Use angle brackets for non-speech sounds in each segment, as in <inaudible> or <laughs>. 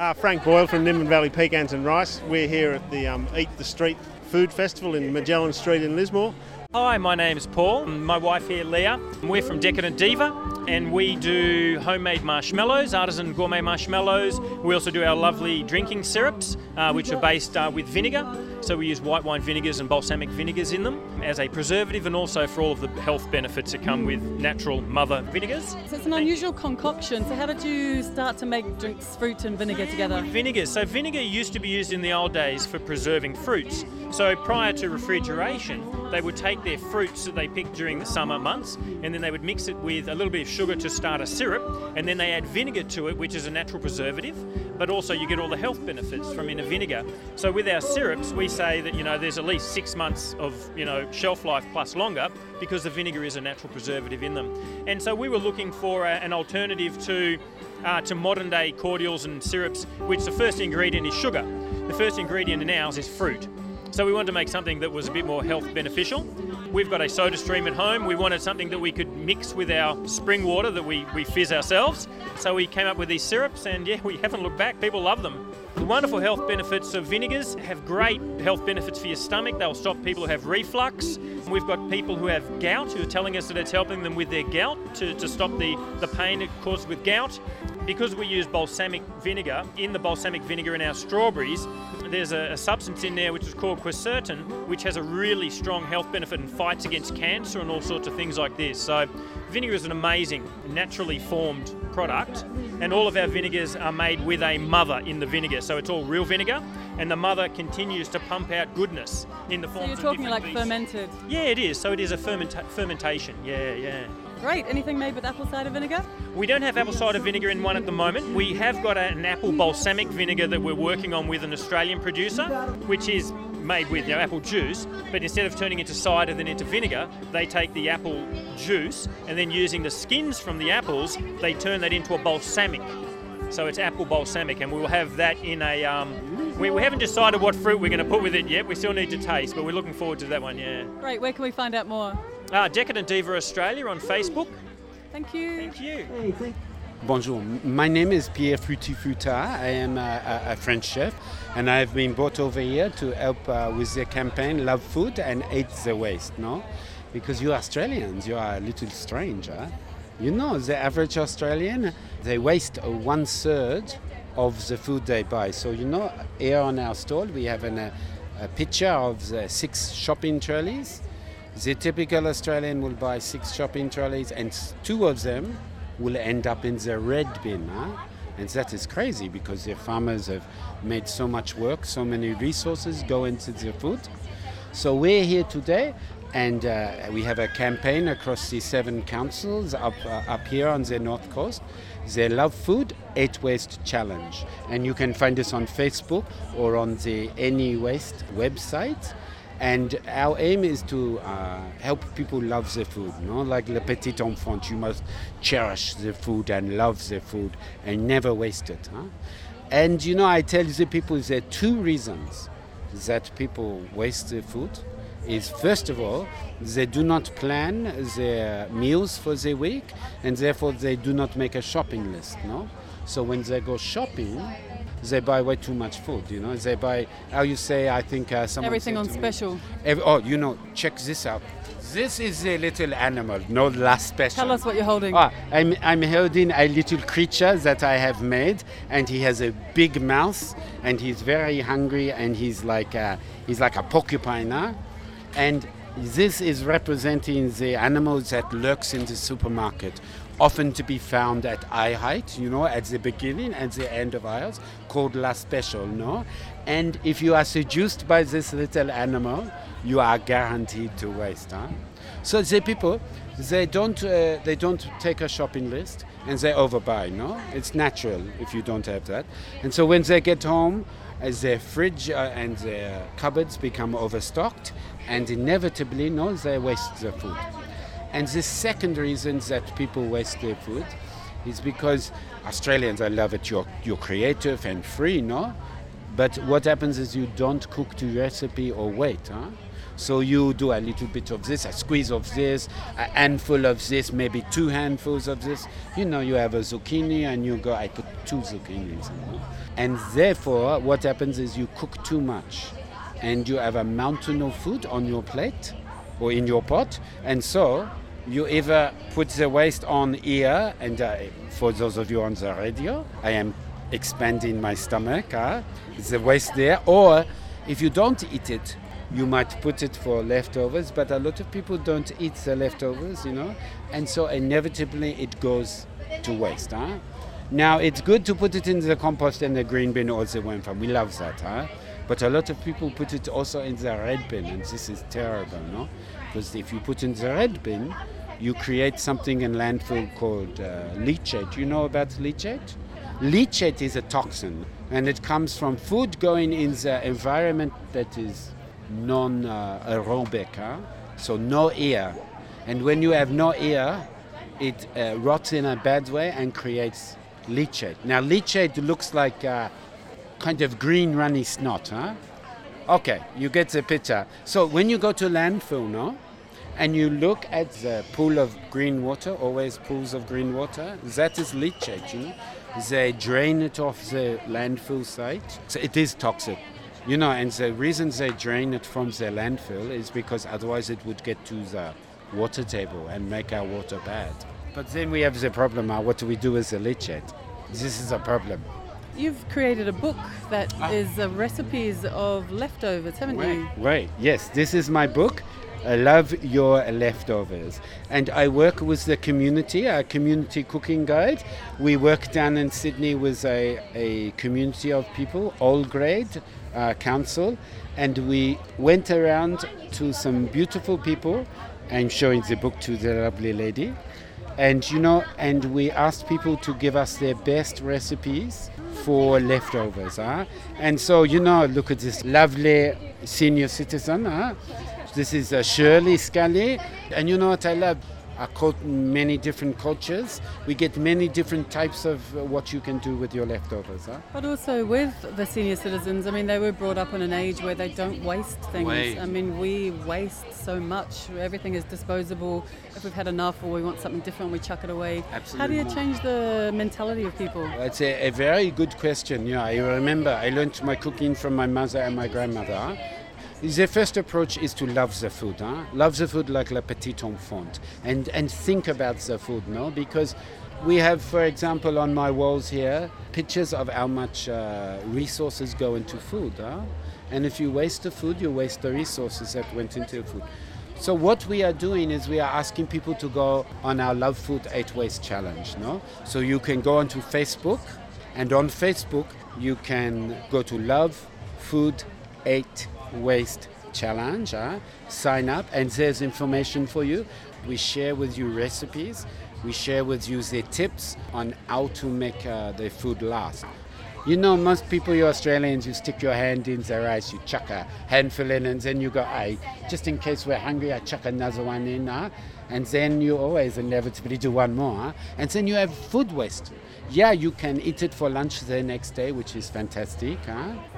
Uh, Frank Boyle from Nimbin Valley Pecans and Rice. We're here at the um, Eat the Street Food Festival in Magellan Street in Lismore. Hi, my name is Paul. My wife here, Leah. We're from Decadent Diva, and we do homemade marshmallows, artisan gourmet marshmallows. We also do our lovely drinking syrups, uh, which are based uh, with vinegar. So we use white wine vinegars and balsamic vinegars in them as a preservative, and also for all of the health benefits that come with natural mother vinegars. So it's an unusual concoction. So how did you start to make drinks, fruit and vinegar together? Vinegars. So vinegar used to be used in the old days for preserving fruits. So prior to refrigeration, they would take their fruits that they picked during the summer months and then they would mix it with a little bit of sugar to start a syrup and then they add vinegar to it, which is a natural preservative, but also you get all the health benefits from in a vinegar. So with our syrups, we say that you know there's at least six months of you know shelf life plus longer because the vinegar is a natural preservative in them. And so we were looking for a, an alternative to uh, to modern day cordials and syrups, which the first ingredient is sugar. The first ingredient in ours is fruit. So we wanted to make something that was a bit more health beneficial. We've got a soda stream at home. We wanted something that we could mix with our spring water that we, we fizz ourselves. So we came up with these syrups and yeah, <laughs> we haven't looked back. People love them. The wonderful health benefits of vinegars have great health benefits for your stomach. They'll stop people who have reflux. We've got people who have gout who are telling us that it's helping them with their gout to, to stop the, the pain it causes with gout. Because we use balsamic vinegar, in the balsamic vinegar in our strawberries, there's a, a, substance in there which is called quercetin, which has a really strong health benefit and fights against cancer and all sorts of things like this. So, vinegar is an amazing, naturally formed product, and all of our vinegars are made with a mother in the vinegar. So, it's all real vinegar, and the mother continues to pump out goodness in the form. Of. So you're talking like beasts. fermented. Yeah, it is. So it is a fermenta- fermentation. Yeah, yeah. Great. Anything made with apple cider vinegar? We don't have apple cider vinegar in one at the moment. We have got an apple balsamic vinegar that we're working on with an Australian producer, which is made with you know, apple juice, but instead of turning into cider then into vinegar, they take the apple juice and then using the skins from the apples, they turn that into a balsamic. So it's apple balsamic, and we will have that in a. Um, we, we haven't decided what fruit we're going to put with it yet. We still need to taste, but we're looking forward to that one. Yeah. Great. Where can we find out more? Uh, Decadent Diva Australia on Facebook. Thank you. Thank you. Hey, thank Bonjour, my name is Pierre Fruti I am a, a, French chef and I've been brought over here to help uh, with the campaign Love Food and Hate the Waste, no? Because you Australians, you are a little strange, huh? You know, the average Australian, they waste one third of the food they buy. So, you know, here on our stall, we have an, a, a picture of the six shopping trolleys. The typical Australian will buy six shopping trolleys, and two of them will end up in the red bin. Huh? And that is crazy because the farmers have made so much work, so many resources go into the food. So we're here today and uh, we have a campaign across the seven councils up, uh, up here on the north coast. They love food, Hate Waste Challenge. And you can find us on Facebook or on the NE Waste website. And our aim is to uh, help people love the food, know? like le petit enfant. You must cherish the food and love the food and never waste it. Huh? And you know, I tell the people there are two reasons that people waste the food is first of all, they do not plan their meals for the week and therefore they do not make a shopping list. No? So when they go shopping, they buy way too much food. You know, they buy how you say. I think uh, someone everything on special. Every, oh, you know, check this out. This is a little animal, no last special. Tell us what you're holding. Ah, I'm, I'm holding a little creature that I have made, and he has a big mouth, and he's very hungry, and he's like a, he's like a porcupine. Huh? And this is representing the animals that lurks in the supermarket, often to be found at eye height, you know, at the beginning and the end of aisles, called La Special, no? And if you are seduced by this little animal, you are guaranteed to waste, huh? So the people, they don't, uh, they don't take a shopping list and they overbuy, no? It's natural if you don't have that. And so when they get home, as their fridge uh, and their cupboards become overstocked, and inevitably, no, they waste the food. And the second reason that people waste their food is because Australians, I love it, you're, you're creative and free, no? But what happens is you don't cook to recipe or wait, huh? So you do a little bit of this, a squeeze of this, a handful of this, maybe two handfuls of this. You know, you have a zucchini and you go, I put two zucchinis. You know? And therefore, what happens is you cook too much and you have a mountain of food on your plate or in your pot. And so you either put the waste on here, and uh, for those of you on the radio, I am expanding my stomach, huh? the waste there, or if you don't eat it, you might put it for leftovers, but a lot of people don't eat the leftovers, you know, and so inevitably it goes to waste. Huh? Now it's good to put it in the compost and the green bin or the one farm. We love that, huh? But a lot of people put it also in the red bin, and this is terrible, no? Because if you put in the red bin, you create something in landfill called uh, leachate. You know about leachate? Leachate is a toxin, and it comes from food going in the environment that is non-aerobic, huh? so no air. And when you have no air, it uh, rots in a bad way and creates leachate. Now, leachate looks like a kind of green runny snot, huh? Okay, you get the picture. So when you go to landfill, no, and you look at the pool of green water, always pools of green water, that is leachate, you know. They drain it off the landfill site. So it is toxic. You know, and the reason they drain it from the landfill is because otherwise it would get to the water table and make our water bad. But then we have the problem uh, what do we do with the leachate? This is a problem. You've created a book that is uh, recipes of leftovers, haven't you? Right, yes, this is my book. I love your leftovers. And I work with the community, a community cooking guide. We work down in Sydney with a, a community of people, all grade uh, council, and we went around to some beautiful people. I'm showing the book to the lovely lady. And you know, and we asked people to give us their best recipes for leftovers. Huh? And so, you know, look at this lovely senior citizen. Huh? This is uh, Shirley Scully. And you know what I love? I cult- many different cultures. We get many different types of uh, what you can do with your leftovers. Huh? But also with the senior citizens, I mean, they were brought up in an age where they don't waste things. Wait. I mean, we waste so much. Everything is disposable. If we've had enough or we want something different, we chuck it away. Absolutely. How do you change the mentality of people? It's a, a very good question. Yeah, I remember I learned my cooking from my mother and my grandmother. The first approach is to love the food. Huh? Love the food like la petite enfant, and and think about the food, no? Because we have, for example, on my walls here, pictures of how much uh, resources go into food. Huh? And if you waste the food, you waste the resources that went into the food. So what we are doing is we are asking people to go on our Love Food Hate Waste Challenge. No, so you can go onto Facebook, and on Facebook you can go to Love Food Eight Waste Challenge. Sign up, and there's information for you. We share with you recipes. We share with you the tips on how to make uh, the food last. You know, most people, you Australians, you stick your hand in the rice, you chuck a handful in, and then you go, I, just in case we're hungry, I chuck another one in, and then you always inevitably do one more, and then you have food waste. Yeah, you can eat it for lunch the next day, which is fantastic,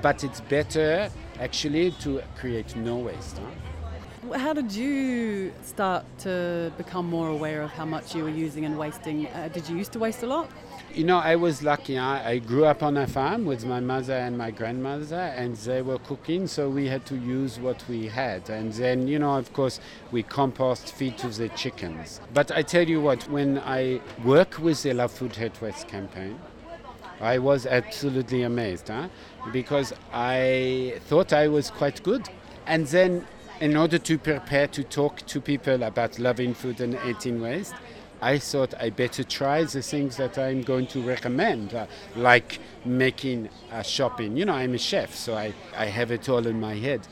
but it's better actually to create no waste. Huh? How did you start to become more aware of how much you were using and wasting? Uh, did you used to waste a lot? You know, I was lucky. I, I grew up on a farm with my mother and my grandmother, and they were cooking, so we had to use what we had. And then, you know, of course, we compost, feed to the chickens. But I tell you what, when I work with the Love Food Hate Waste campaign, I was absolutely amazed, huh? because I thought I was quite good. And then, in order to prepare to talk to people about loving food and eating waste, I thought I better try the things that I'm going to recommend, uh, like making a shopping. You know, I'm a chef, so I, I have it all in my head.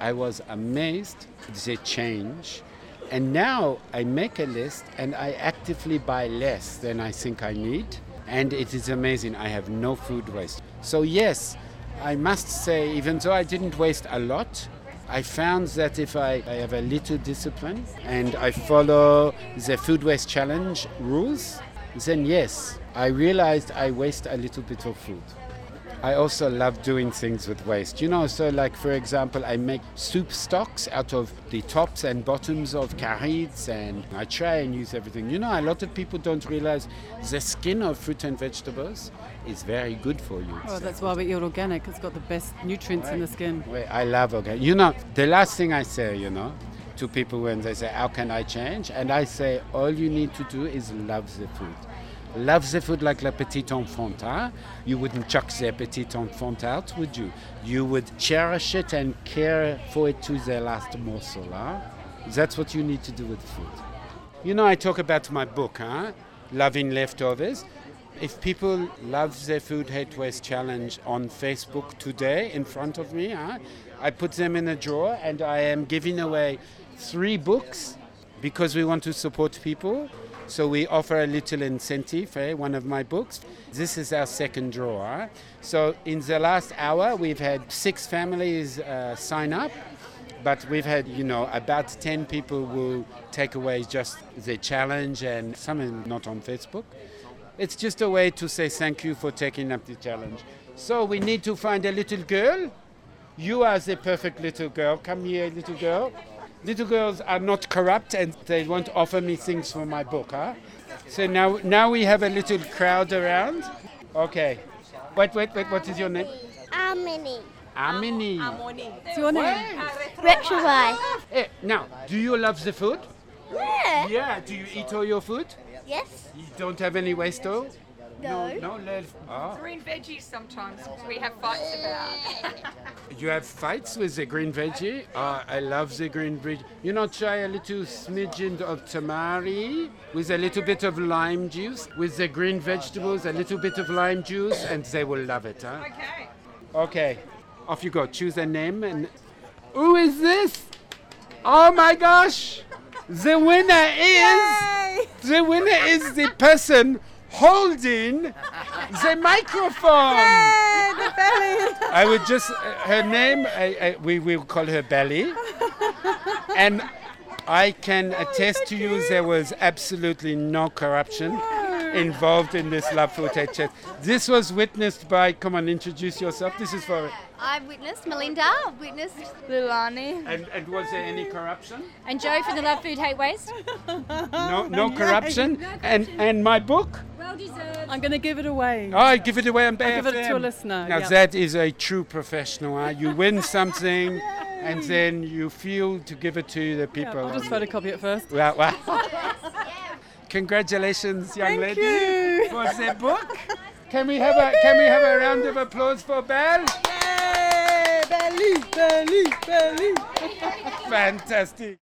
I was amazed the change. And now I make a list and I actively buy less than I think I need. And it is amazing. I have no food waste. So, yes, I must say, even though I didn't waste a lot, I found that if I, I have a little discipline and I follow the food waste challenge rules, then yes, I realized I waste a little bit of food. I also love doing things with waste. You know, so like for example, I make soup stocks out of the tops and bottoms of carrots, and I try and use everything. You know, a lot of people don't realize the skin of fruit and vegetables is very good for you. Oh, that's why we eat organic. It's got the best nutrients in the skin. Wait, I love organic. You know, the last thing I say, you know, to people when they say, How can I change? And I say, All you need to do is love the food. Love the food like la petite enfant. Huh? You wouldn't chuck the petite enfant out, would you? You would cherish it and care for it to the last morsel. Huh? That's what you need to do with food. You know, I talk about my book, huh? Loving Leftovers. If people love the Food Hate Waste Challenge on Facebook today in front of me, huh? I put them in a drawer and I am giving away three books because we want to support people. So we offer a little incentive, eh, one of my books. This is our second drawer. So in the last hour, we've had six families uh, sign up, but we've had, you know, about 10 people will take away just the challenge and some are not on Facebook. It's just a way to say thank you for taking up the challenge. So we need to find a little girl. You are the perfect little girl. Come here, little girl. Little girls are not corrupt and they won't offer me things for my book, huh? So now, now we have a little crowd around. Okay. Wait, wait, wait. What is your name? Amini. Amini. Amoni. What's your name? Retrovai. Hey, now, do you love the food? Yeah. Yeah. Do you eat all your food? Yes. You don't have any waste though? No. No, left. Oh. Ah. Green veggies sometimes we have fights about. You have fights with the green veggie? Oh, I love the green veggie. You know, try a little smidgen of tamari with a little bit of lime juice, with the green vegetables, a little bit of lime juice, and they will love it, huh? Okay. Okay, off you go. Choose a name and. Who is this? Oh my gosh! The winner is. The winner is the person holding the microphone. I would just. Uh, her name, I, I, we will call her Belly. And I can attest to you there was absolutely no corruption involved in this Love Food Hate Chat. This was witnessed by, come on, introduce yourself. This is for, I've witnessed Melinda, I've witnessed Lilani, and, and was there any corruption? and Joe from the Love Food Hate Waste. No, no corruption. And and my book, Well deserved. I'm going to give it away. oh, I give it away on I'll give it to a Bayfm. listener. Now yeah. that is a true professional. Huh? You win something, and then you feel to give it to the Yeah, people. I'll just photocopy it first. Well, well. <laughs> Congratulations, young Thank lady, you. for the book. <laughs> Can we have a Can we have a round of applause for Belle? Yay! Belly, belly, belly. Fantastic.